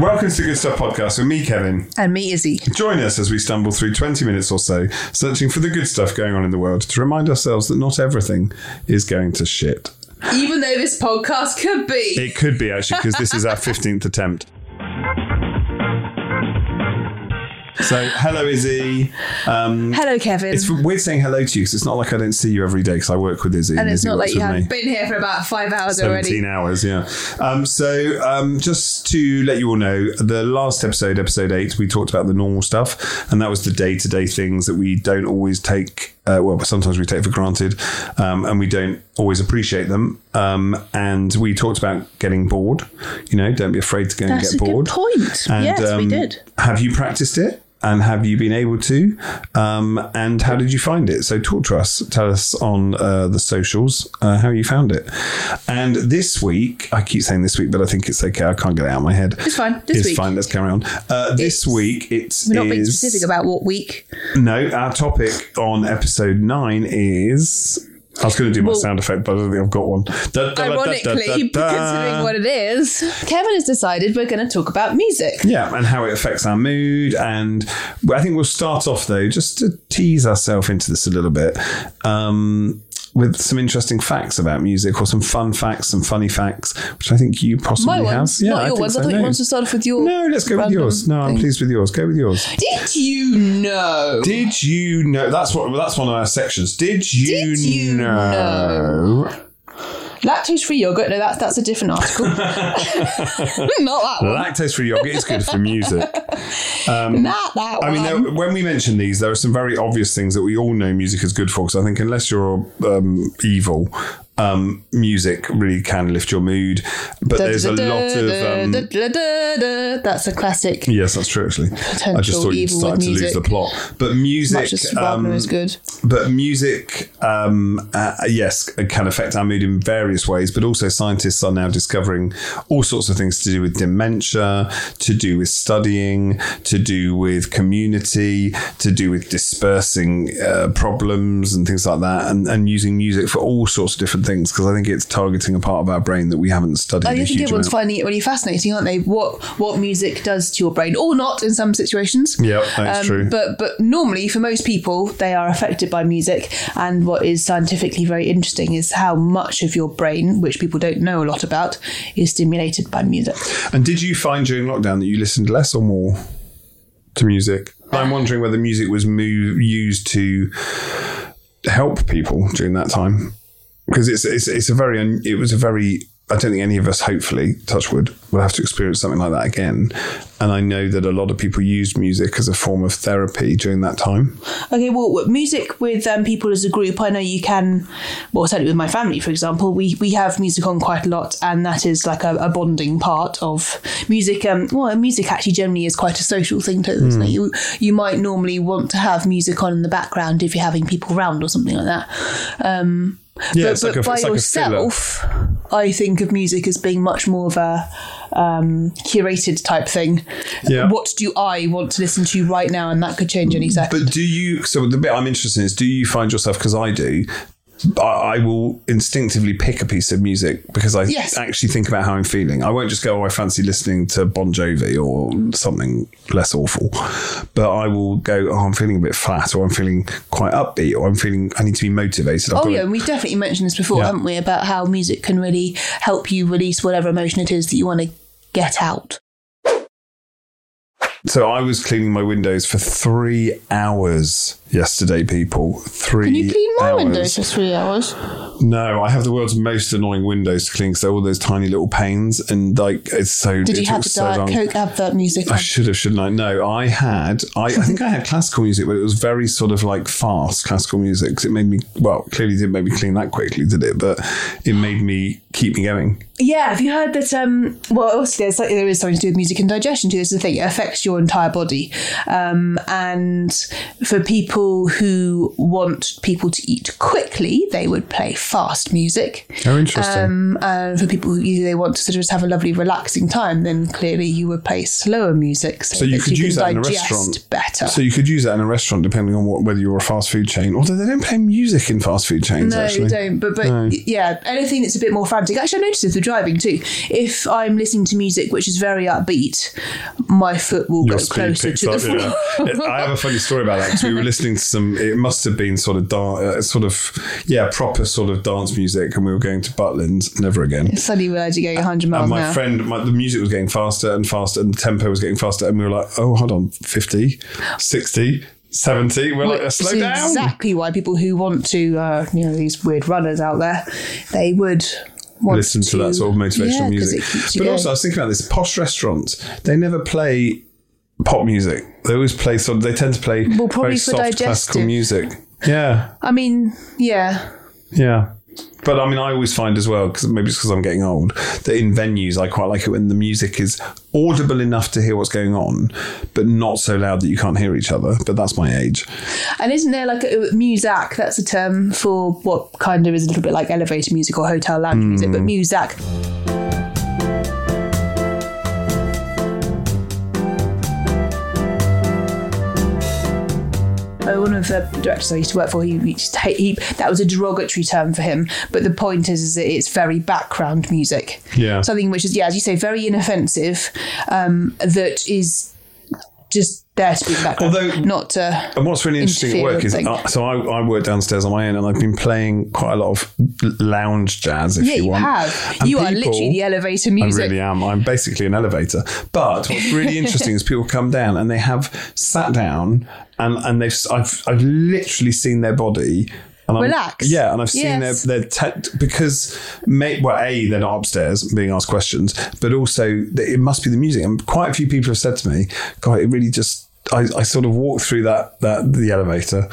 Welcome to the Good Stuff Podcast with me, Kevin. And me, Izzy. Join us as we stumble through 20 minutes or so, searching for the good stuff going on in the world to remind ourselves that not everything is going to shit. Even though this podcast could be. It could be, actually, because this is our 15th attempt. So, hello, Izzy. Um, Hello, Kevin. it's weird saying hello to you because it's not like I don't see you every day because I work with Izzy. and it's Izzy not like you with me. have been here for about five hours 17 already. hours, yeah. Um, so, um, just to let you all know, the last episode, episode eight, we talked about the normal stuff, and that was the day to day things that we don't always take, uh, well, sometimes we take for granted, um, and we don't always appreciate them. Um, and we talked about getting bored. You know, don't be afraid to go That's and a get bored. good point. And, yes, we um, did. Have you practiced it? And have you been able to? Um, and how did you find it? So talk to us. Tell us on uh, the socials uh, how you found it. And this week, I keep saying this week, but I think it's okay. I can't get it out of my head. It's fine. This it's week. fine. Let's carry on. Uh, this It's- week, it's We're not being specific about what week. no. Our topic on episode nine is. I was going to do my Well- sound effect, but I don't think I've got one. Da, da, da, da, Ironically, da, da, da. considering what it is, Kevin has decided we're going to talk about music. Yeah, and how it affects our mood. And I think we'll start off, though, just to tease ourselves into this a little bit, um, with some interesting facts about music or some fun facts, some funny facts, which I think you possibly have. Yeah, not your think ones. so. I thought you No. wanted to start off with your. No, let's go with yours. No, I'm pleased with yours. Go with yours. Did you know? Did you know? That's what. That's one of our sections. Did you, Did you know? Lactose free yogurt. No, that's that's a different article. Not that one. Lactose-free yogurt is good for music. Not that I mean, there, when we mention these, there are some very obvious things that we all know music is good for. Because I think unless you're um, evil, um, music really can lift your mood. But there's a lot of um, That's a classic. yes, that's true. Actually, I just thought you started to lose the plot. But music, Much um, is good. but music, um, uh, yes, can affect our mood in various ways. But also, scientists are now discovering all sorts of things to do with dementia, to do with studying, to do with community, to do with dispersing uh, problems and things like that, and, and using music for all sorts of different things. Because I think it's targeting a part of our brain that we haven't studied. I think everyone's amount. finding it really fascinating, aren't they? What what music does to your brain, or not in some situations. Yep, that's Um, true. But but normally for most people, they are affected by music. And what is scientifically very interesting is how much of your brain, which people don't know a lot about, is stimulated by music. And did you find during lockdown that you listened less or more to music? I'm wondering whether music was move, used to help people during that time because it's, it's it's a very un- it was a very I don't think any of us hopefully touchwood will have to experience something like that again and I know that a lot of people used music as a form of therapy during that time Okay, well, music with um, people as a group, I know you can. Well, certainly with my family, for example, we we have music on quite a lot, and that is like a, a bonding part of music. Um, well, music actually generally is quite a social thing too, isn't it? You you might normally want to have music on in the background if you're having people round or something like that. Um, yeah but it's like a, by it's like yourself, I think of music as being much more of a um, curated type thing. Yeah. What do I want to listen to right now, and that could change any second. But do you? So the bit I'm interested in is: do you find yourself? Because I do. I, I will instinctively pick a piece of music because I Yes. actually think about how I'm feeling. I won't just go, "Oh, I fancy listening to Bon Jovi or something less awful," but I will go, "Oh, I'm feeling a bit flat," or "I'm feeling quite upbeat," or "I'm feeling I need to be motivated." I've Oh yeah, to- and we've definitely mentioned this before, Yeah. haven't we? About how music can really help you release whatever emotion it is that you want to get out. So I was cleaning my windows for three hours yesterday. People, three. Can you clean my hours. windows for three hours? No, I have the world's most annoying windows to clean because they're all those tiny little panes, and like it's so. Did it you have the so Diet long. Coke advert music? I on? should have, shouldn't I? No, I had. I, I think I had classical music, but it was very sort of like fast classical music. 'cause it made me well, clearly didn't make me clean that quickly, did it? But it made me keep me going. Yeah, have you heard that? Um, well, obviously there's, there is something to do with music and digestion too. This is the thing; it affects your your entire body. Um, and for people who want people to eat quickly, they would play fast music. Oh, interesting. Um, and for people who they want to sort of just have a lovely, relaxing time, then clearly you would play slower music. So, So you could can use that in a restaurant. better. So you could use that in a restaurant, depending on what, whether you're a fast food chain. Although they don't play music in fast food chains. No, actually. you don't. But but No. yeah, anything that's a bit more frantic. Actually, I noticed this with driving too. If I'm listening to music which is very upbeat, my foot will Your go closer to the floor. yeah. I have a funny story about that because we were listening to some. It must have been sort of dan- uh, sort of yeah, proper sort of dance music, and we were going to Butlins. Never again. Suddenly realised you're going 100 miles And my hour. friend, my, the music was getting faster and faster, and the tempo was getting faster, and we were like, "Oh, hold on, 50, 60, 70. We're like, "Slow down." exactly why people who want to, uh, you know, these weird runners out there, they would want listen to, that sort of motivational yeah, music. it keeps you But going. also, I was thinking about this: posh restaurants they never play pop music. They always play sort of. They tend to play Well, probably very for soft digestive. classical music. Yeah, I mean, yeah, yeah. But I mean, I always find as well, because maybe it's because I'm getting old, that in venues I quite like it when the music is audible enough to hear what's going on, but not so loud that you can't hear each other. But that's my age. And isn't there like a muzak? That's a term for what kind of is a little bit like elevator music or hotel lounge music, Hmm. but muzak. One of the directors I used to work for, he, hate- he that was a derogatory term for him. But the point is, is that it's very background music. Yeah. something which is yeah, as you say, very inoffensive. Um, that is just there to be the background, Although- not to. And what's really interesting at work is, uh, so I, I work downstairs on my own, and I've been playing quite a lot of lounge jazz. If Yeah, you you want, have. And you are literally the elevator music. I really am. I'm basically an elevator. But what's really interesting is people come down and they have sat down and and they've I've I've literally seen their body. And I'm- Relax. yeah, and I've seen Yes. their their te- because may, well, a they're not upstairs being asked questions, but also it must be the music. And quite a few people have said to me, "God, it really just." I, I sort of walk through that that the elevator,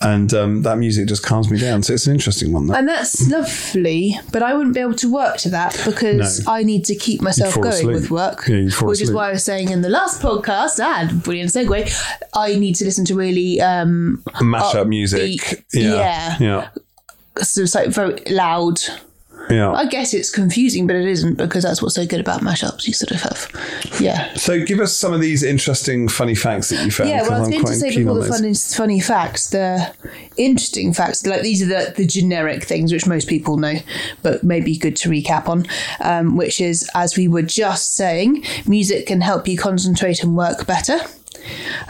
and um, that music just calms me down. So it's an interesting one. That. And that's lovely, but I wouldn't be able to work to that because No. I need to keep myself going asleep. with work. Yeah, which is why I was saying in the last podcast, and brilliant segue, I need to listen to really um, Mash up music, yeah, yeah. yeah, so it's like very loud. Yeah. I guess it's confusing, but it isn't because that's what's so good about mashups. You sort of have, yeah. So give us some of these interesting, funny facts that you found. Yeah, well, I was I'm going to say before the funny, funny facts, the interesting facts, like these are the, the generic things which most people know, but maybe good to recap on, um, which is, as we were just saying, music can help you concentrate and work better.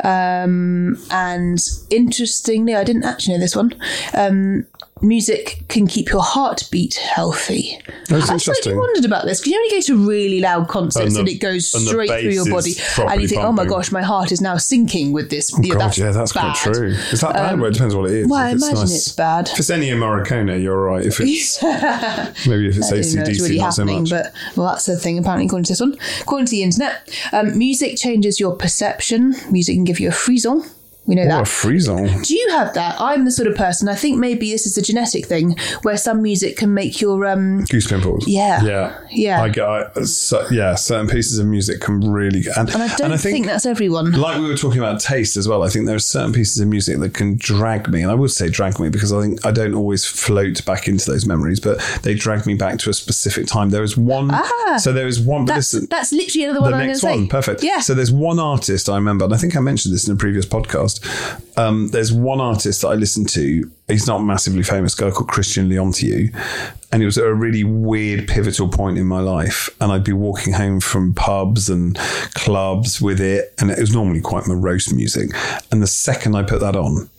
Um, and interestingly, I didn't actually know this one. Um, music can keep your heartbeat healthy. That's I interesting. slightly wondered about this because you only go to really loud concerts And and, it goes and straight through your body, and you think, "Oh my gosh, my heart is now syncing with this." Yeah, God, yeah, that's bad. quite true. Is that bad? well, it depends what it is. well, I imagine nice- it's bad. If it's any Morricone, you're right. If it's maybe if it's ACDC, it's really not so happening, much. but well, that's the thing. Apparently, according to this one, according to the internet, um, music changes your perception. Music can give you a frisson. We know What that. a frisson! Do you have that? I'm the sort of person. I think maybe this is a genetic thing where some music can make your um. Goose pimples. Yeah. yeah, Yeah. I get. I, so, yeah, certain pieces of music can really and And I don't think, that's everyone. like we were talking about taste as well. I think there are certain pieces of music that can drag me, and I would say drag me because I think I don't always float back into those memories, but they drag me back to a specific time. There is one. Ah. so there is one. But That's listen, that's literally another one the I'm next to say. one, perfect. Yeah. So there's one artist I remember, and I think I mentioned this in a previous podcast. Um, there's one artist that I listened to. He's not massively famous, guy called Christian Leontiou, and it was at a really weird, pivotal point in my life. And I'd be walking home from pubs and clubs with it, and it was normally quite morose music. And the second I put that on,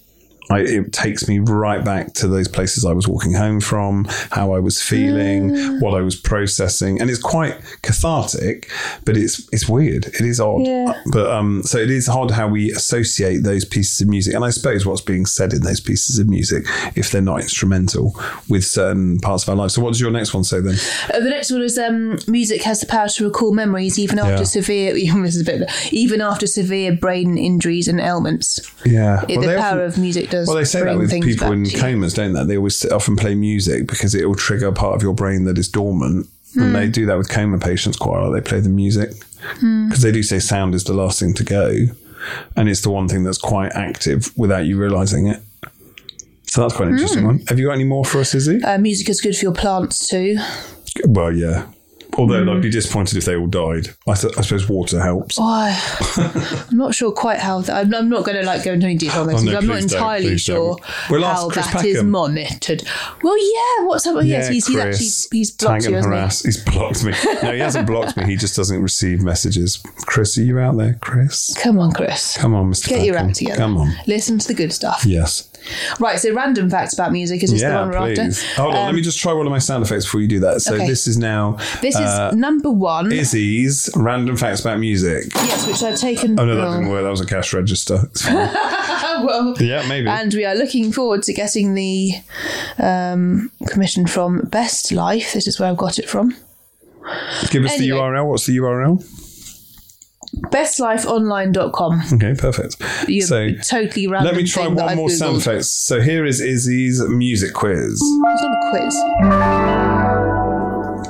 I, it takes me right back to those places I was walking home from, how I was feeling, Mm. what I was processing, and it's quite cathartic, but it's it's weird. It is odd, Yeah. but um, so it is odd how we associate those pieces of music, and I suppose what's being said in those pieces of music, if they're not instrumental, with certain parts of our life. So, what does your next one say then? Uh, the next one is um, music has the power to recall memories even after Yeah. severe even this is a bit even after severe brain injuries and ailments. Yeah, It- Well, the power often- of music does. Well, they say that with people in comas, don't they? They always often play music because it will trigger a part of your brain that is dormant. And they hmm. do that with coma patients quite a lot. They play the music. Hmm. because they do say sound is the last thing to go, and it's the one thing that's quite active without you realizing it. So that's quite an interesting hmm. one. Have you got any more for us, Izzy? Uh, music is good for your plants too. Well, yeah. Although I'd mm. be disappointed if they all died. I, th- I suppose water helps. Why? I'm not sure quite how that. I'm, I'm not going to like go into any detail on this. Oh, no, I'm not entirely sure don't. We'll ask how Chris that is Peckham. monitored. Well, yeah. What's up? yes, he's, he's actually he's blocked tag you, and hasn't he? He's blocked me. No, he hasn't blocked me. He just doesn't receive messages. Chris, are you out there, Chris? Come on, Chris. Come on, Mr. Get your Peckham. act together. Come on. Listen to the good stuff. Yes. Right. So, random facts about music is this the one we're please. after? Hold on, let me just try one of my sound effects before you do that. So Okay. this is now This is uh, number one. Izzy's random facts about music. yes, which I've taken. Oh no, that didn't work. That was a cash register. It's fine. well, yeah, maybe. and we are looking forward to getting the um, commission from Best Life. This is where I've got it from. Give us the. URL. What's the URL? bestlifeonline.com. Okay, perfect. You So totally random. let me try one more sound effects. So here is Izzy's music quiz. It's not a quiz.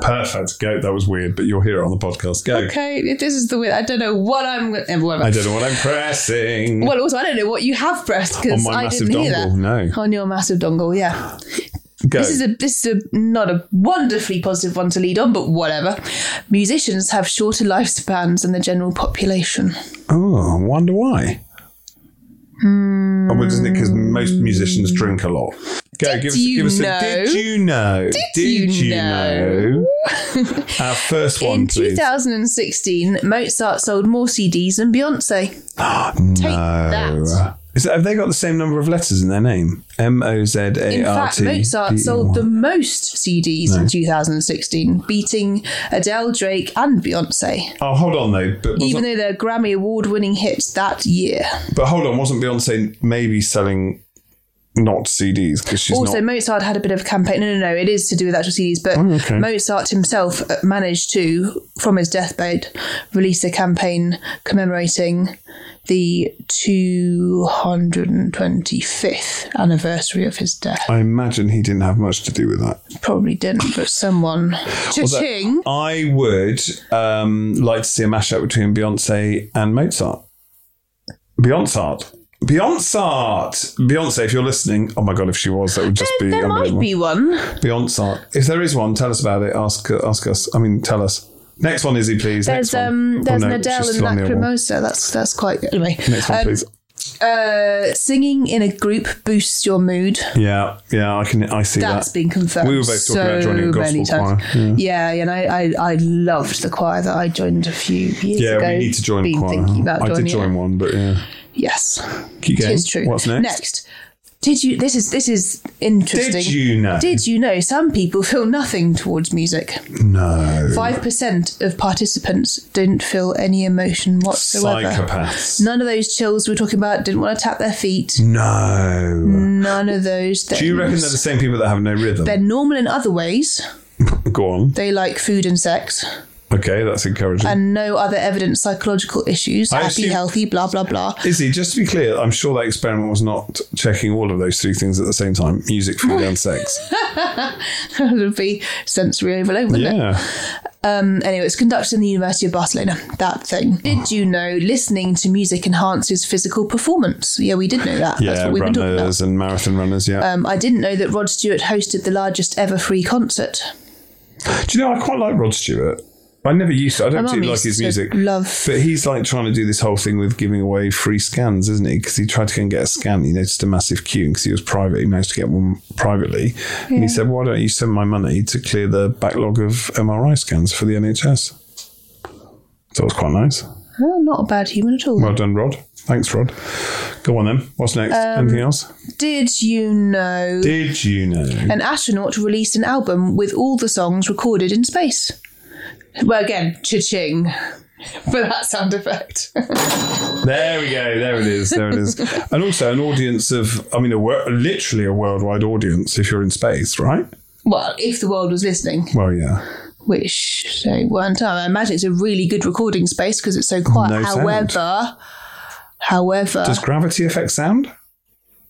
Perfect. Go. That was weird, but you'll hear it on the podcast. Go. Okay, this is the weird. I don't know what I'm. Whatever. I don't know what I'm pressing. Well, also I don't know what you have pressed because I massive didn't hear that. No. On your massive dongle, yeah. Go. This is a this is a not a wonderfully positive one to lead on, but whatever. Musicians have shorter lifespans than the general population. oh, I wonder why. Hmm. Oh, but isn't it because most musicians drink a lot? Go, Did give us, you give us a. know? Did you know? Did, you know? Our first one, In please. 2016, Mozart sold more CDs than Beyonce. Ah, Take that. Is that, have they got the same number of letters in their name? M O Z In fact, Mozart sold the most CDs in 2016, beating Adele, Drake, and Beyonce, Oh, hold on though. But even though they're Grammy Award winning hits that year. but hold on, wasn't Beyonce maybe selling not CDs because she's Also, not? Mozart had a bit of a campaign. No, no, no, it is to do with actual CDs, but Oh, okay. Mozart himself uh, managed to, from his deathbed, release a campaign commemorating the 225th anniversary of his death. I imagine he didn't have much to do with that. Probably didn't, but someone. Cha-ching! I would um, like to see a mashup between Beyonce and Mozart. Beyonce. Beyonce. Beyonce, if you're listening, oh my god, if she was, that would just be there might be one. Beyonce. If there is one, tell us about it. Ask ask us. I mean, tell us. Next one, Izzy, please. There's Next one. um Oh, there's no, an it's Adele and still on the other. Lacrimosa. That's that's quite good. Anyway, Next one, um, please. uh, singing in a group boosts your mood. Yeah, yeah, I can. I see That's that. That's been confirmed. We were both talking so about joining a gospel many times. choir, Yeah. and I, I I loved the choir that I joined a few years Yeah, ago. Yeah, we need to join a choir. thinking about I joining did join it. one, but yeah. Yes, Keep going. is true. What's next? Next, did you? This is this is interesting. Did you know? Did you know some people feel nothing towards music? no. Five percent of participants didn't feel any emotion whatsoever. Psychopaths. None of those chills we're talking about didn't want to tap their feet. No. None of those things. Do you reckon they're the same people that have no rhythm? They're normal in other ways. Go on. They like food and sex, Okay, that's encouraging. and no other evidence psychological issues. I Happy, assume- healthy, blah blah blah. Izzy, just to be clear, I'm sure that experiment was not checking all of those three things at the same time music, food, and sex. that would be sensory overload, wouldn't it? Yeah. Um, anyway, it's conducted in the University of Barcelona. That thing. Did you know listening to music enhances physical performance? Yeah, we did know that. That's Yeah, what we've been talking about. runners and marathon runners, yeah. Um, I didn't know that Rod Stewart hosted the largest ever free concert. Do you know, I quite like Rod Stewart. I never used to. I don't particularly like his music. love- But he's like trying to do this whole thing with giving away free scans, isn't he? Because he tried to go and get a scan. He noticed a massive queue because he was private. He managed to get one privately. And he said, Why don't you send my money to clear the backlog of MRI scans for the NHS? So it was quite nice. Oh, not a bad human at all. Well done, Rod. Thanks, Rod. Go on then. What's next? Um, Anything else? Did you know Did you know? an astronaut released an album with all the songs recorded in space? Well, again, cha-ching for that sound effect. There we go. There it is. There it is. and also an audience of, I mean, a wor- literally a worldwide audience if you're in space, right? well, if the world was listening, Well, yeah. which they weren't. I imagine it's a really good recording space because it's so quiet. No sound. however, however, Does gravity affect sound?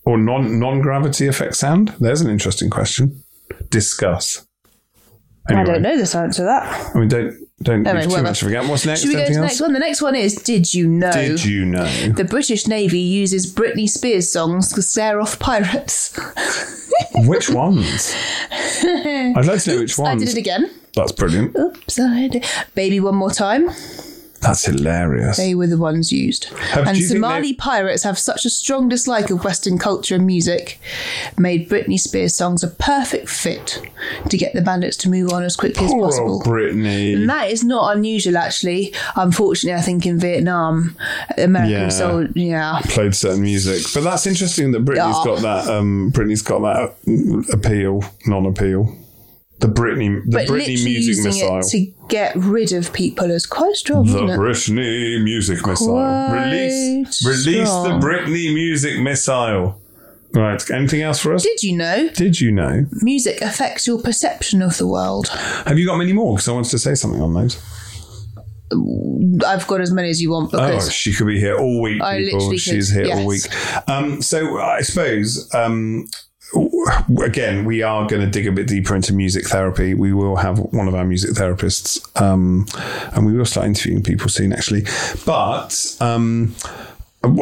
Or non non gravity affect sound? There's an interesting question. Discuss. I don't know the answer to that. I mean, don't Don't Anyway, leave too much of a gap. What's next? Should we go to the else? next one? The next one is Did you know? Did you know? The British Navy uses Britney Spears songs to scare off pirates. which ones? I'd like to know which ones. I did it again. That's brilliant. Oops, I did. Baby One More Time. That's hilarious. They were the ones used. Have- and do you think Somali pirates have such a strong dislike of Western culture and music, made Britney Spears songs a perfect fit to get the bandits to move on as quickly as possible. Brittany. And that is not unusual, actually. Unfortunately, I think in Vietnam, American Yeah. soul, yeah. played certain music. But that's interesting that Britney's Yeah. got that. Um, Britney's got that appeal, non-appeal. The Britney, the But Britney music missile. Get rid of people is quite strong, the? Britney music missile. Quite Release, release the. Britney music missile. Right. Anything else for us? Did you know Did you know? music affects your perception of the world? Have you got many more? Because I wanted to say something on those. I've got as many as you want because Oh, she could be here all week, I people. literally She's could, here yes. all week. Um, so I suppose, um, again, we are going to dig a bit deeper into music therapy. We will have one of our music therapists, um, and we will start interviewing people soon, actually. But um,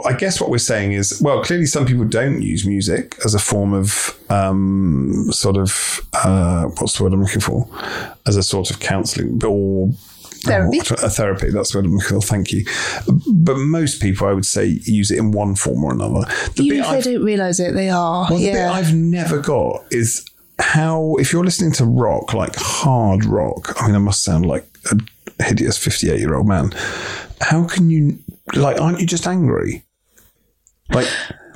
I guess what we're saying is, well, clearly some people don't use music as a form of um, sort of uh, what's the word I'm looking for, as a sort of counselling or Therapy. Oh, a therapy. That's what I'm for. Thank you. But most people, I would say, use it in one form or another. The even if they I've, don't realise it, they are. well, the bit. I've never got is how if you're listening to rock, like hard rock. I mean, I must sound like a hideous 58 year old man. How can you like? Aren't you just angry? Like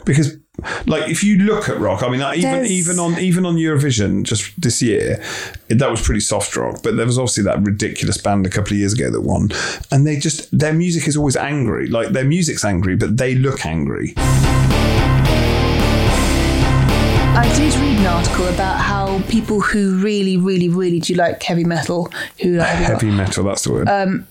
because. Like if you look at rock, I mean, even There's- even on even on Eurovision just this year, it, that was pretty soft rock. But there was obviously that ridiculous band a couple of years ago that won, and they just their music is always angry. Like their music's angry, but they look angry. I did read an article about how people who really, really, really do like heavy metal, who like heavy, Heavy metal, that's the word. Um,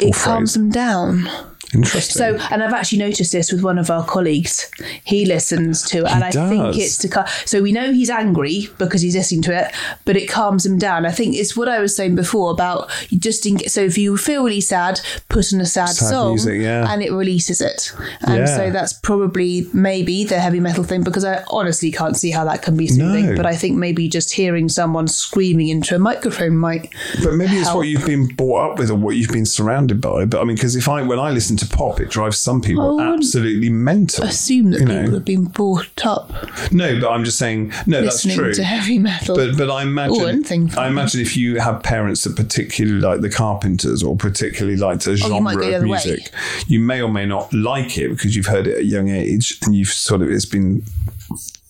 it or calms them down. Interesting. So, and I've actually noticed this with one of our colleagues. He listens to it, and I think it's to. cal- So we know he's angry because he's listening to it, but it calms him down. I think it's what I was saying before about you just in, so if you feel really sad, put on a sad, Sad song, music, yeah. and it releases it. And Yeah. so that's probably maybe the heavy metal thing because I honestly can't see how that can be soothing. No. But I think maybe just hearing someone screaming into a microphone might. But maybe it's what you've been brought up with or what you've been surrounded by. But I mean, because if I when I listen to pop, it drives some people absolutely mental. Assume that You people know. have been brought up No, but I'm just saying. No, that's true. to heavy metal. But but I imagine Oh, I imagine if you have parents that particularly like the Carpenters or particularly like a Oh, genre the of other way. music, you may or may not like it because you've heard it at a young age and you've sort of it's been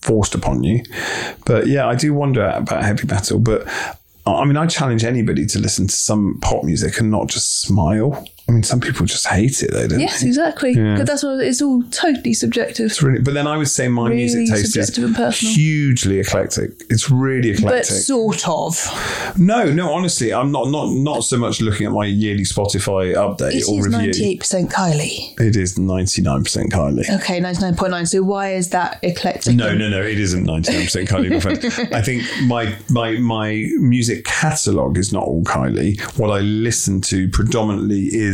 forced upon you. But yeah, I do wonder about heavy metal. But I mean, I challenge anybody to listen to some pop music and not just smile. I mean, some people just hate it, though, don't Yes, they? exactly. Because that's what it's all totally subjective. It's really, but then I would say my Really music taste is and personal. hugely eclectic. It's really eclectic, But sort of. No, no, honestly, I'm not not not so much looking at my yearly Spotify update It or is review. ninety-eight percent Kylie. It is 99% Kylie. Okay, ninety-nine point nine. So why is that eclectic? No, no, no, it isn't 99% Kylie, my friend. I think my my my music catalogue is not all Kylie. What I listen to predominantly is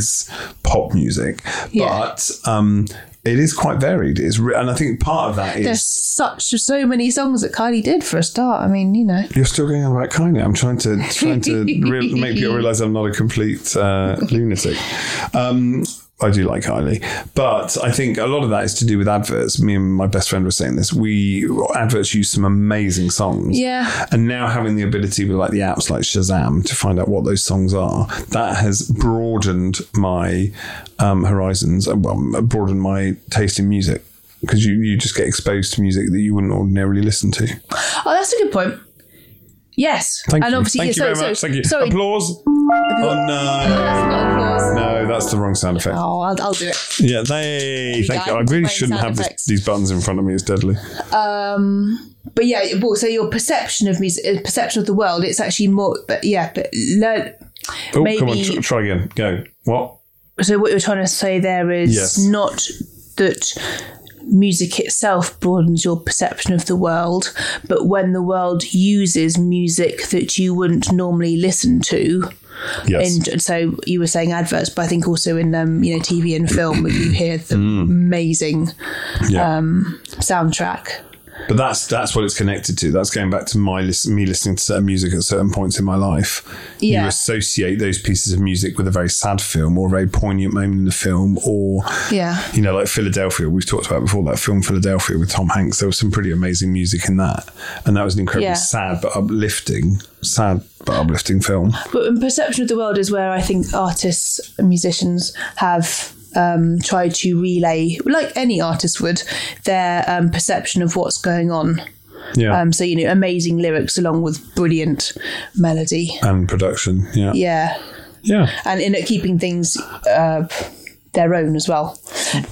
pop music, Yeah. but um, it is quite varied. It's re- and I think part of that is There's such so many songs that Kylie did for a start. I mean, you know. You're still going on about Kylie. I'm trying to trying to re- make people realize I'm not a complete uh, lunatic. Um, I do like Kylie, but I think a lot of that is to do with adverts. Me and my best friend were saying this. We adverts use some amazing songs, Yeah. and now having the ability with like the apps like Shazam to find out what those songs are, that has broadened my um, horizons. uh, Well, broadened my taste in music because you you just get exposed to music that you wouldn't ordinarily listen to. Oh, that's a good point. Yes, Thank and you. obviously, Thank yeah, you so, very much. so- Thank you. Sorry. Applause. Oh no. No, that's the wrong sound effect. Oh, I'll, I'll do it. Yeah, they. Thank you. I really great shouldn't sound have this, effects. these buttons in front of me. It's deadly. Um, but yeah, well, so your perception of music, uh, perception of the world, it's actually more. But yeah, but learn. Oh, come on. Tr- try again. Go. What? So what you're trying to say there is Yes. not that music itself broadens your perception of the world, but when the world uses music that you wouldn't normally listen to, Yes. in, so you were saying adverts, but I think also in um, you know TV and film, you hear the amazing yeah. um, soundtrack. But that's that's what it's connected to. That's going back to my listen, me listening to certain music at certain points in my life. Yeah. You associate those pieces of music with a very sad film or a very poignant moment in the film, or Yeah. you know, like Philadelphia. We've talked about before that film Philadelphia with Tom Hanks. There was some pretty amazing music in that, and that was an incredibly Yeah. sad but uplifting, sad but uplifting film. But in perception of the world is where I think artists and musicians have um, tried to relay, like any artist would, their um, perception of what's going on. Yeah, Um, so you know, amazing lyrics along with brilliant melody. and production. Yeah, Yeah, yeah. and in it keeping things. Uh, their own as well.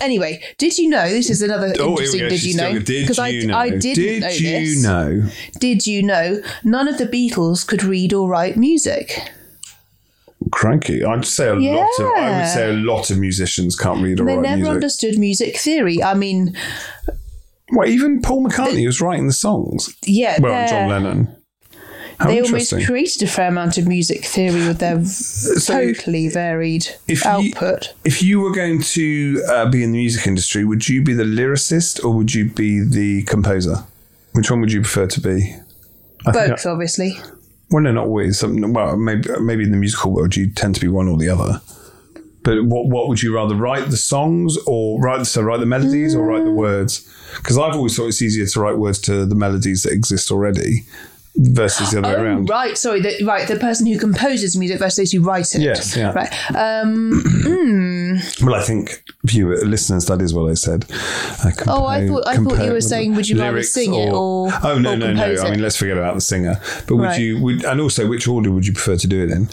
Anyway, did you know this is another Oh, interesting? Did you know? Did I, know? I didn't Did know you this. know? Did you know none of the Beatles could read or write music? Cranky. I'd say a lot of. I would say a lot of musicians can't read or They write never music. understood music theory. I mean, Well, even Paul McCartney was writing the songs. yeah, Well, John Lennon. How they almost created a fair amount of music theory with their totally varied if you- output. if you were going to uh, be in the music industry, would you be the lyricist or would you be the composer? Which one would you prefer to be? I Both, obviously. Well, no, not always. Well, maybe maybe in the musical world, you tend to be one or the other. But what what would you rather write the songs or write so write the melodies or write the mm. words? Because I've always thought it's easier to write words to the melodies that exist already versus the other way Oh, around. right. Sorry. The, right. The person who composes music versus those who write it. Yes, yeah. Right. Um, Well, I think viewer listeners, that is what I said. Uh, Oh, I thought- I thought you were saying, would you rather sing it or- Oh no, or no, no! compose I mean, let's forget about the singer. But would Right. you? Would and also, which order would you prefer to do it in?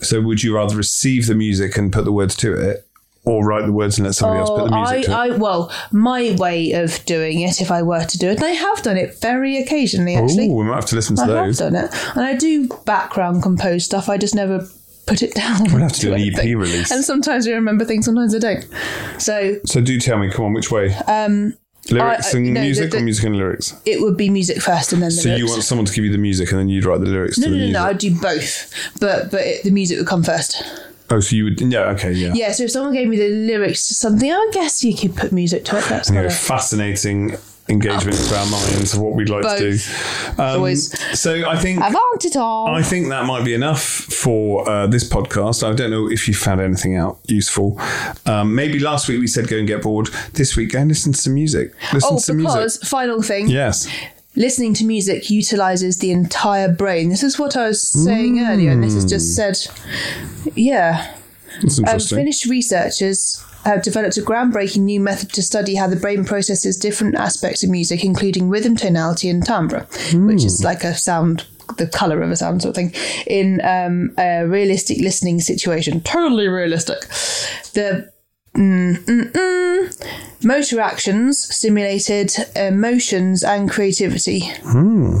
So, would you rather receive the music and put the words to it, or write the words and let somebody else oh, put the I, music to it? I, well, my way of doing it, if I were to do it, and I have done it very occasionally, actually. Oh, we might have to listen to I have done it, and I do background compose stuff. I just never put it down. We'll have to do an EP anything. release. And sometimes I remember things, sometimes I don't. So So, do tell me, come on, which way? Um, lyrics I- and no, music, the- or music and lyrics? it would be music first, and then the So, lyrics. you want someone to give you the music, and then you'd write the lyrics no, no, the no, music. no. I'd do both, but but it, the music would come first. Oh, so you would? Yeah, okay, yeah. Yeah. So if someone gave me the lyrics to something, I guess you could put music to it. That's you know, fascinating engagement into our minds of what we'd like to do. Um, Always. So I think I want it all. I think that might be enough for uh, this podcast. I don't know if you found anything out useful. Um, maybe last week we said go and get bored. This week go and listen to some music. Listen oh, to some because music. final thing. Yes. Listening to music utilizes the entire brain. This is what I was saying earlier, and this is just said. Yeah. Um. Finnish researchers have developed a groundbreaking new method to study how the brain processes different aspects of music, including rhythm, tonality, and timbre, which is like a sound, the color of a sound sort of thing, in um, a realistic listening situation. Totally realistic. The mm, mm, mm, motor actions stimulated emotions and creativity. Hmm.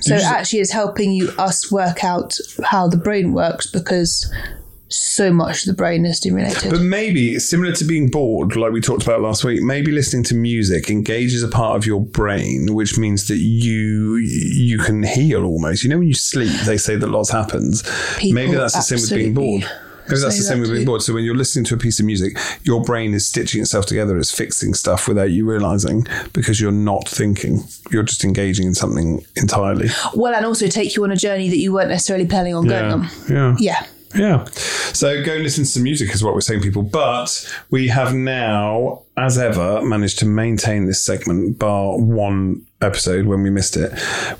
So it actually is helping you us work out how the brain works because so much of the brain is stimulated. But maybe similar to being bored, like we talked about last week, maybe listening to music engages a part of your brain, which means that you you can heal almost. You know, when you sleep, they say that lots happens. People maybe that's the same with being bored. Maybe that's the same that with being bored. So when you're listening to a piece of music, your brain is stitching itself together, it's fixing stuff without you realizing because you're not thinking. You're just engaging in something entirely. well, and also take you on a journey that you weren't necessarily planning on going on. Yeah. Yeah. Yeah. So go and listen to some music is what we're saying, people. But we have now, as ever, managed to maintain this segment bar one episode when we missed it,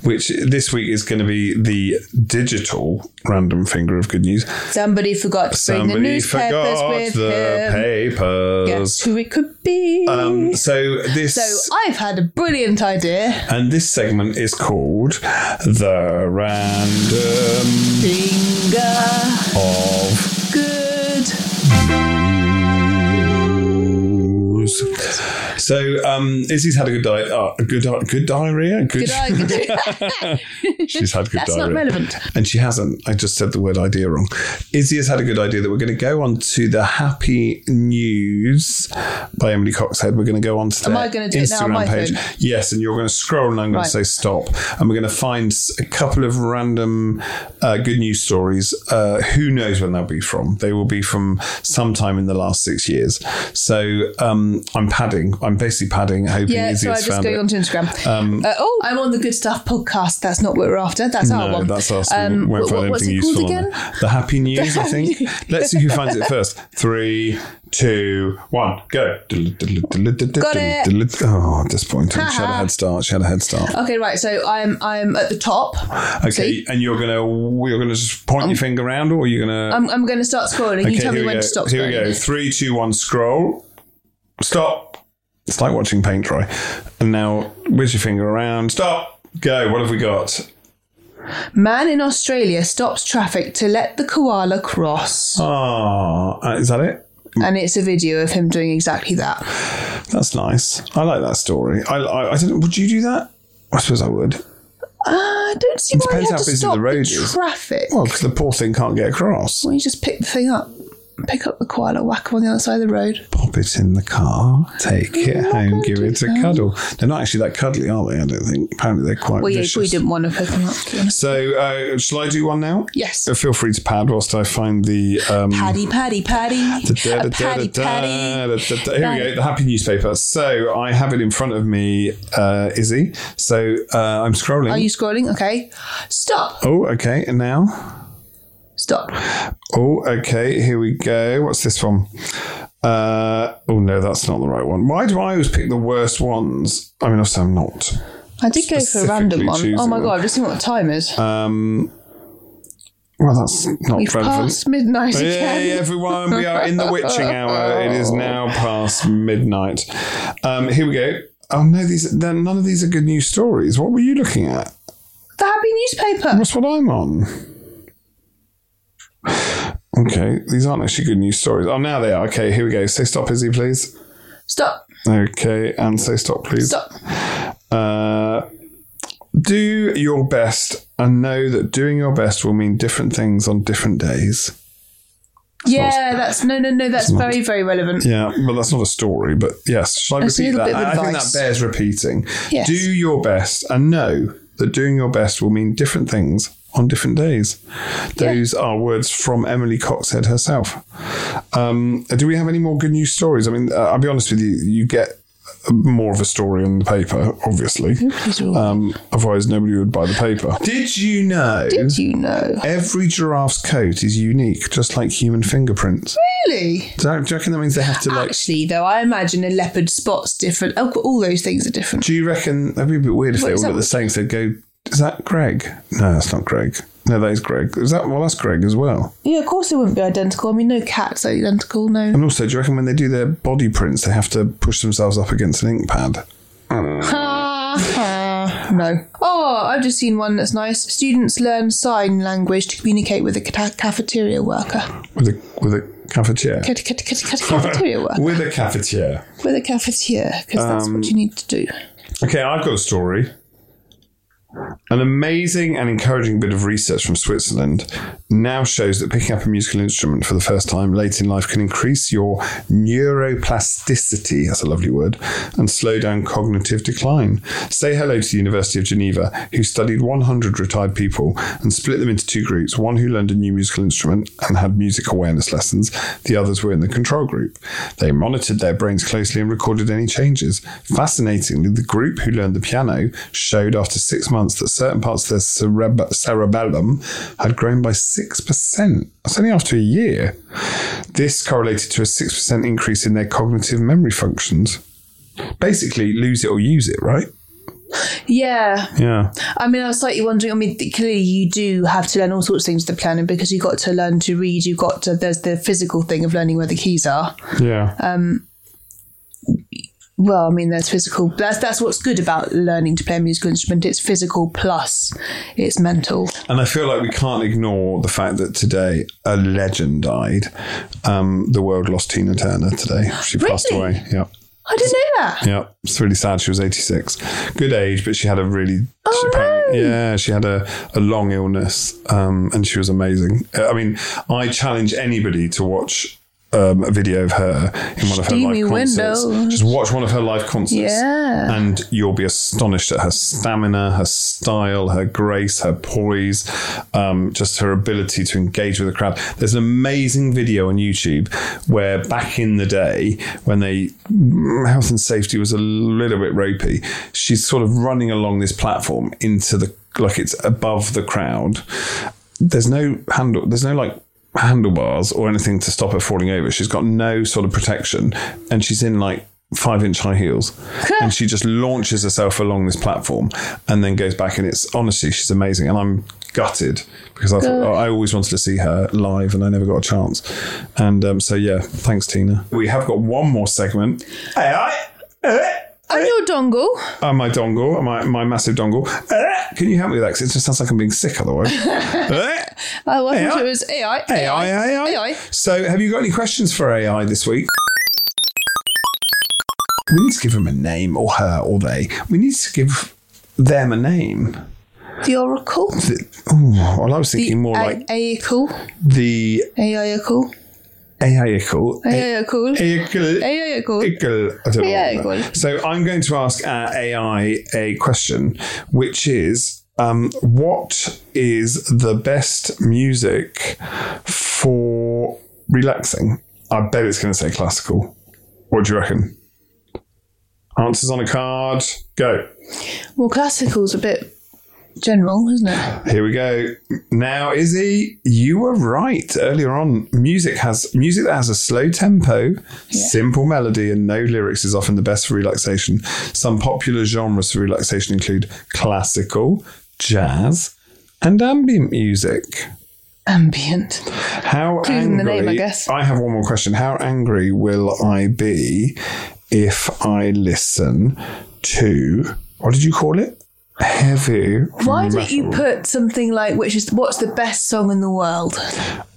which this week is going to be the digital random finger of good news. Somebody forgot to bring the Somebody newspapers forgot with the him. papers. Guess who it could be? Um, so this so I've had a brilliant idea. and this segment is called the random Finger of So um, Izzy's had a good diet, uh, a good good diarrhea. Good, Good eye, good she's had good That's diarrhea. not relevant. And she hasn't. I just said the word idea wrong. Izzy has had a good idea that we're going to go on to the Happy News by Emily Coxhead. We're going to go on to Am their I gonna do it now on Instagram my page. phone? Yes, and you're going to scroll and I'm going Right. to say stop. And we're going to find a couple of random uh, good news stories. Uh, who knows when they'll be from? They will be from sometime in the last six years. So um, I'm padding. I'm basically padding, hoping Yeah, Izzy so I just go it. onto Instagram. Um, uh, oh, I'm on the Good Stuff podcast. That's not what we're after. That's our one. that's us. Um, we won't find what's anything useful again? The Happy News, I think. Let's see who finds it first. Three, two, one, go. Got it. Oh, disappointing. She had a head start. She had a head start. Okay, right. So I'm I'm at the top. Okay, See? and you're gonna you're gonna just point your finger around, or you're gonna. I'm, I'm going to start scrolling. okay, you tell me when go. to stop Here we go. Three, two, one. Scroll. Stop. It's like watching paint dry. And now, whiz your finger around. Stop. Go. What have we got? Man in Australia stops traffic to let the koala cross, Oh, uh, is that it? and it's a video of him doing exactly that. That's nice. I like that story. I, I, I don't. Would you do that? I suppose I would. Uh, I don't see why depends you how have to busy stop the road the traffic. Well, because the poor thing can't get across. Why don't you just pick the thing up, pick up the koala, whack him on the other side of the road? Pop it in the car, take it home, give it a cuddle. They're not actually that cuddly, are they? I don't think. Apparently, they're quite Well, yeah, vicious. probably didn't want to pick them up. To. So, uh, shall I do one now? Yes. Uh, feel free to pad whilst I find the. Um, Paddy, paddy, paddy, da- da- da- paddy, da- Here we go, the happy newspaper. So I have it in front of me, uh, Izzy. So uh, I'm scrolling. Are you scrolling? Okay, stop, oh, okay. And now. Stop. Oh, okay. Here we go. What's this one? Uh, oh no, that's not the right one. Why do I always pick the worst ones? I mean, obviously I'm not. I did go for a random one. Oh my god, I've just seen what the time is. Um, well, that's not We've relevant. passed midnight again. Hey everyone, we are in the witching hour. It is now past midnight. Um, here we go. Oh no, these then none of these are good news stories. What were you looking at? The happy newspaper. That's what I'm on. Okay, these aren't actually good news stories. Oh, now they are. Okay, here we go. Say stop, Izzy, please. Stop, Okay, and say stop, please. stop. Uh, do your best and know that doing your best will mean different things on different days. Yeah, that's no, no, no. That's very, very relevant. Yeah, well, that's not a story, but yes. Shall I That's repeat that? I think that bears repeating. Yes. Do your best and know that doing your best will mean different things on different days. Those are words from Emily Coxhead herself. Um, do we have any more good news stories? I mean, uh, I'll be honest with you, you get more of a story on the paper, obviously. These are all- Um, otherwise, nobody would buy the paper. Did you know? Did you know? Every giraffe's coat is unique, just like human fingerprints. Really? Do you do you reckon that means they have to like Actually, though, I imagine a leopard spot's different. Oh, all those things are different. Do you reckon that'd be a bit weird if What they all that? looked the same? So they'd go, is that Greg? No, that's not Greg. No, that is Greg. Is that well? That's Greg as well. Yeah, of course they wouldn't be identical. I mean, no cats are identical. No. And also, do you reckon when they do their body prints, they have to push themselves up against an ink pad? no. Oh, I've just seen one that's nice. Students learn sign language to communicate with a ca- cafeteria worker. with a with a cafetiere. Ca- ca- ca- ca- Cafeteria worker. with a cafetiere. With a cafetiere, because that's Um, what you need to do. Okay, I've got a story. An amazing and encouraging bit of research from Switzerland now shows that picking up a musical instrument for the first time late in life can increase your neuroplasticity, that's a lovely word, and slow down cognitive decline. Say hello to the University of Geneva, who studied 100 retired people and split them into two groups one who learned a new musical instrument and had music awareness lessons, the others were in the control group. They monitored their brains closely and recorded any changes. Fascinatingly, the group who learned the piano showed after six months that certain parts of their cereb- cerebellum had grown by 6%. That's only after a year. This correlated to a 6% increase in their cognitive memory functions. Basically, lose it or use it, right? Yeah. Yeah. I mean, I was slightly wondering. I mean, clearly you do have to learn all sorts of things with the piano because you've got to learn to read. You've got to. There's the physical thing of learning where the keys are. Yeah. Um, Well, I mean, there's physical. That's that's what's good about learning to play a musical instrument. It's physical plus it's mental. And I feel like we can't ignore the fact that today a legend died. Um, the world lost Tina Turner today. She passed away. Yeah. I didn't know that. Yeah, it's really sad. She was 86. Good age, but she had a really. Oh, she no. Yeah, she had a, a long illness um, and she was amazing. I mean, I challenge anybody to watch. Um, a video of her in one of her Steamy live concerts. windows. Just watch one of her live concerts, Yeah. and you'll be astonished at her stamina, her style, her grace, her poise, um, just her ability to engage with the crowd. There's an amazing video on YouTube where back in the day, when they health and safety was a little bit ropey, she's sort of running along this platform into the like it's above the crowd. There's no handle. There's no like handlebars or anything to stop her falling over. She's got no sort of protection, and she's in like five inch high heels, and she just launches herself along this platform and then goes back. And it's honestly, she's amazing, and I'm gutted because I thought, I always wanted to see her live, and I never got a chance. And um, so yeah, thanks Tina. We have got one more segment. Hey, I. On your dongle. Uh, my dongle, my, my massive dongle. Uh, can you help me with that? 'Cause it just sounds like I'm being sick otherwise. Uh, I wasn't AI. sure it was AI. AI, AI. AI. So, have you got any questions for AI this week? We need to give them a name, or her, or they. We need to give them a name. The Oracle. Ooh, well, I was thinking more like Aicle. the Aicle. AIical. Aicle. AIical. Aicle. Ickle. I don't know Yeah, what that- ickle. So I'm going to ask our AI a question, which is um, what is the best music for relaxing? I bet it's going to say classical. What do you reckon? Answers on a card. Go. Well, classical's a bit general, isn't it? Here we go. Now, Izzie, you were right earlier on. Music has music that has a slow tempo, simple melody, and no lyrics is often the best for relaxation. Some popular genres for relaxation include classical, jazz, and ambient music. Ambient. How Including the angry? name, I guess. I have one more question. How angry will I be if I listen to what did you call it? Heavy. Why don't you put something like which is what's the best song in the world?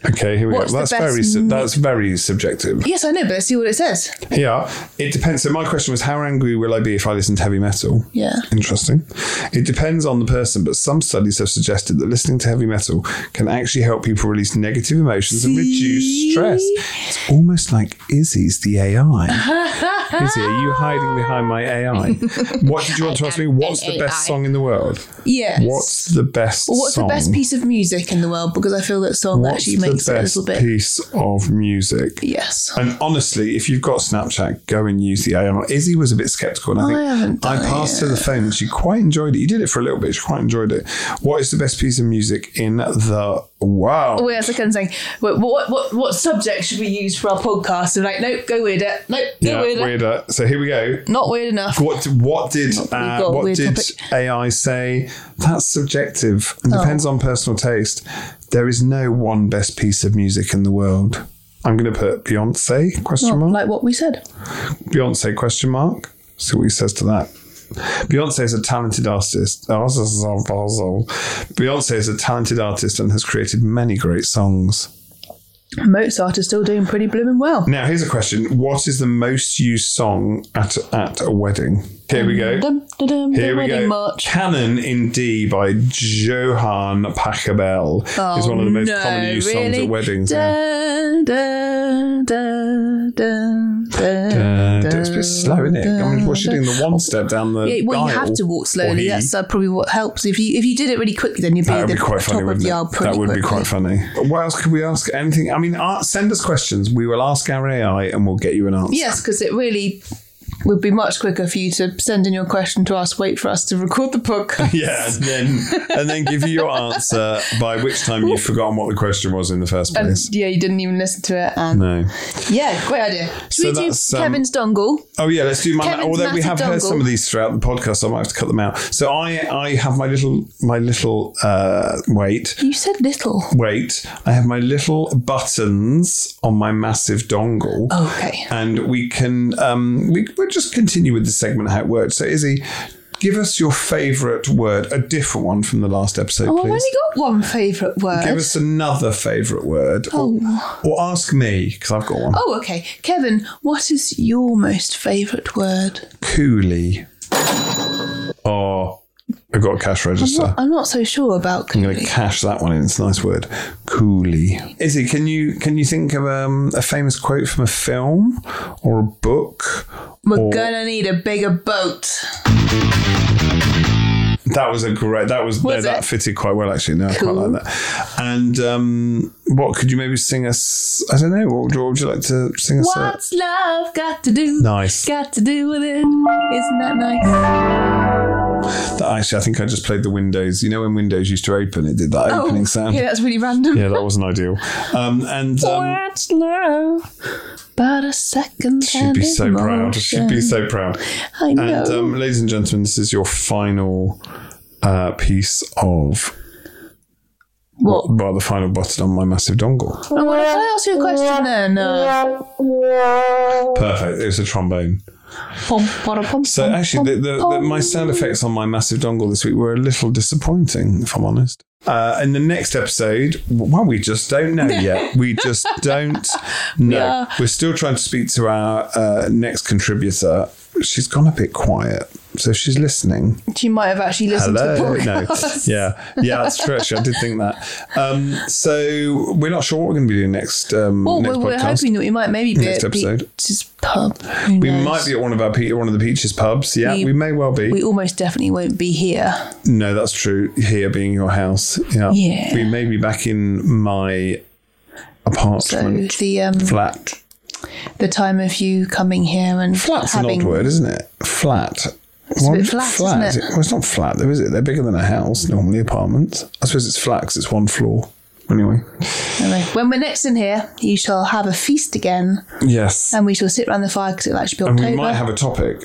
Okay, here we What's go. That's very su- mu- that's very subjective. Yes, I know, but let's see what it says. Yeah, it depends. So my question was, how angry will I be if I listen to heavy metal? Yeah. Interesting. It depends on the person, but some studies have suggested that listening to heavy metal can actually help people release negative emotions and reduce stress. It's almost like Izzie's the AI. Izzie, are you hiding behind my AI? What did you want to ask me? What's the best AI. song in the world? Yes. What's the best Well, what's song? the best piece of music in the world? Because I feel that song What's actually makes it a little bit. piece of music? Yes. And honestly, if you've got Snapchat, go and use the AI. Izzie was a bit skeptical, and I think I haven't I passed her the phone, and she quite enjoyed it. You did it for a little bit; she quite enjoyed it. What is the best piece of music in the world? Oh, yes, I can saying, what, what, what, what subject should we use for our podcast? And like, nope, go weirder. Nope, go yeah, weirder. weirder. So here we go. Not weird enough. What what did uh, what did topic. AI say? That's subjective and Oh. depends on personal taste. There is no one best piece of music in the world. I'm going to put Beyonce question mark. like what we said. Beyonce question mark. See what he says to that. Beyonce is a talented artist. Beyonce is a talented artist and has created many great songs. Mozart is still doing pretty blooming well. Now, here's a question: What is the most used song at at a wedding? Here we go. Dum, dum, dum, Here we go. Canon in D by Johann Pachelbel is one of the most Oh, no, commonly used songs at weddings. It's a bit slow, isn't it? I mean, what's she doing? The one step down the Yeah, well, you have to walk slowly. That's uh, probably what helps. If you if you did it really quickly, then you'd be at the be quite top funny, of the pretty That would be quite funny. What else could we ask? Anything? I mean, uh, send us questions. We will ask our AI and we'll get you an answer. Yes, because it really would be much quicker for you to send in your question to us, wait for us to record the podcast. Yeah, and then and then give you your answer by which time you've forgotten what the question was in the first And place. yeah, you didn't even listen to it. And No. yeah, great idea. Should So we do um, Kevin's dongle? Oh yeah, let's do my. Although we have heard some of these throughout the podcast, so I might have to cut them out. So I I have my little my little uh, wait You said little. wait. I have my little buttons on my massive dongle. Okay. and we can um, we, we'll just continue with the segment how it works. So Izzie, Give us your favourite word, a different one from the last episode, Oh, I've only got one favourite word. Give us another favourite word. Or, oh. or ask me, because I've got one. oh, okay. Kevin, what is your most favourite word? Coolie. Oh, I've got a cash register. I'm not so sure about I'm going to cash that one in. It's a nice word. Coolie. Izzie, can you can you think of um, a famous quote from a film or a book? We're or- gonna need a bigger boat. That was a great. That was, Was no, that fitted quite well actually. No, I Cool. quite like that. And um, what could you maybe sing us? I don't know. What would, what would you like to sing us? a- What's love got to do? Nice. Got to do with it. Isn't that nice? That- actually, I think I just played the Windows. You know when Windows used to open, it did that opening sound. Oh, yeah, that's really random. Yeah, that wasn't ideal. Um, and um, What's? But a second she'd be so proud. She'd be so proud. I know. And um, ladies and gentlemen, this is your final uh, piece of what? well, the final button on my massive dongle. Oh, well, can I ask you a question then? Uh, Perfect. It was a trombone. pom, pom, pom, So pom, actually, the, the, the, my sound effects on my massive dongle this week were a little disappointing, if I'm honest. Uh, in the next episode, well, we just don't know yet. We just don't know. Yeah. We're still trying to speak to our uh, next contributor. She's gone a bit quiet, so she's listening. She might have actually listened Hello. to the No. podcast. Yeah. Yeah, that's true. Actually, I did think that. Um, so we're not sure what we're going to be doing next. Um, Well, next we're, hoping that we might maybe be Next at episode. Peach's pub. We might be at one of our one of the Peaches pubs. Yeah, we, We- may well be. We almost definitely won't be here. No, that's true. Here being your house. Yeah. Yeah. We may be back in my So apartment the um, flat. the time of you coming here and Flat's having an odd word, isn't it? Flat. It's a bit flat, isn't it? Well, it's not flat, though, is it? They're bigger than a house, normally apartments. I suppose it's flat because it's one floor. Anyway. Anyway, when we're next in here, you shall have a feast again, Yes. and we shall sit round the fire because it'll actually be and October. we might have a topic.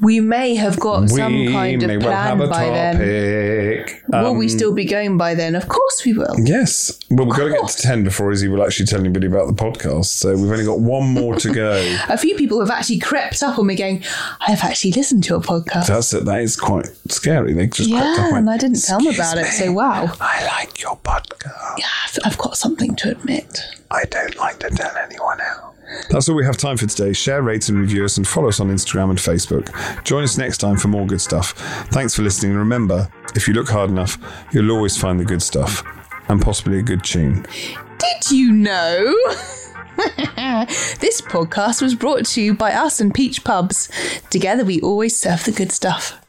We may have got some kind of well have plan a by then. Um, Will we still be going by then? Of course we will. Yes. Well, we've got to get to 10 before Izzie will actually tell anybody about the podcast. So we've only got one more to go. A few people have actually crept up on me going, I've actually listened to your podcast. That's it. That is quite scary. They just crept up yeah, and and I didn't tell them about it, "Excuse so wow. I like your podcast. Yeah, I've, I've got something to admit. I don't like to tell anyone else. That's all we have time for today. Share, rate, and review us, and follow us on Instagram and Facebook. Join us next time for more good stuff. Thanks for listening. And remember, if you look hard enough, you'll always find the good stuff and possibly a good tune. Did you know? this podcast was brought to you by us and Peach Pubs. Together we always serve the good stuff.